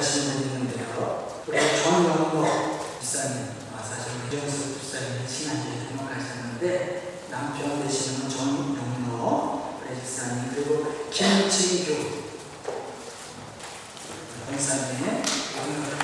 하시는 분이 있는데요. 우리 정경호 집사님, 아, 사실 이정수 집사님이 친하게 행복하셨는데 남편 되시는 정경호 집사님 그리고 김치교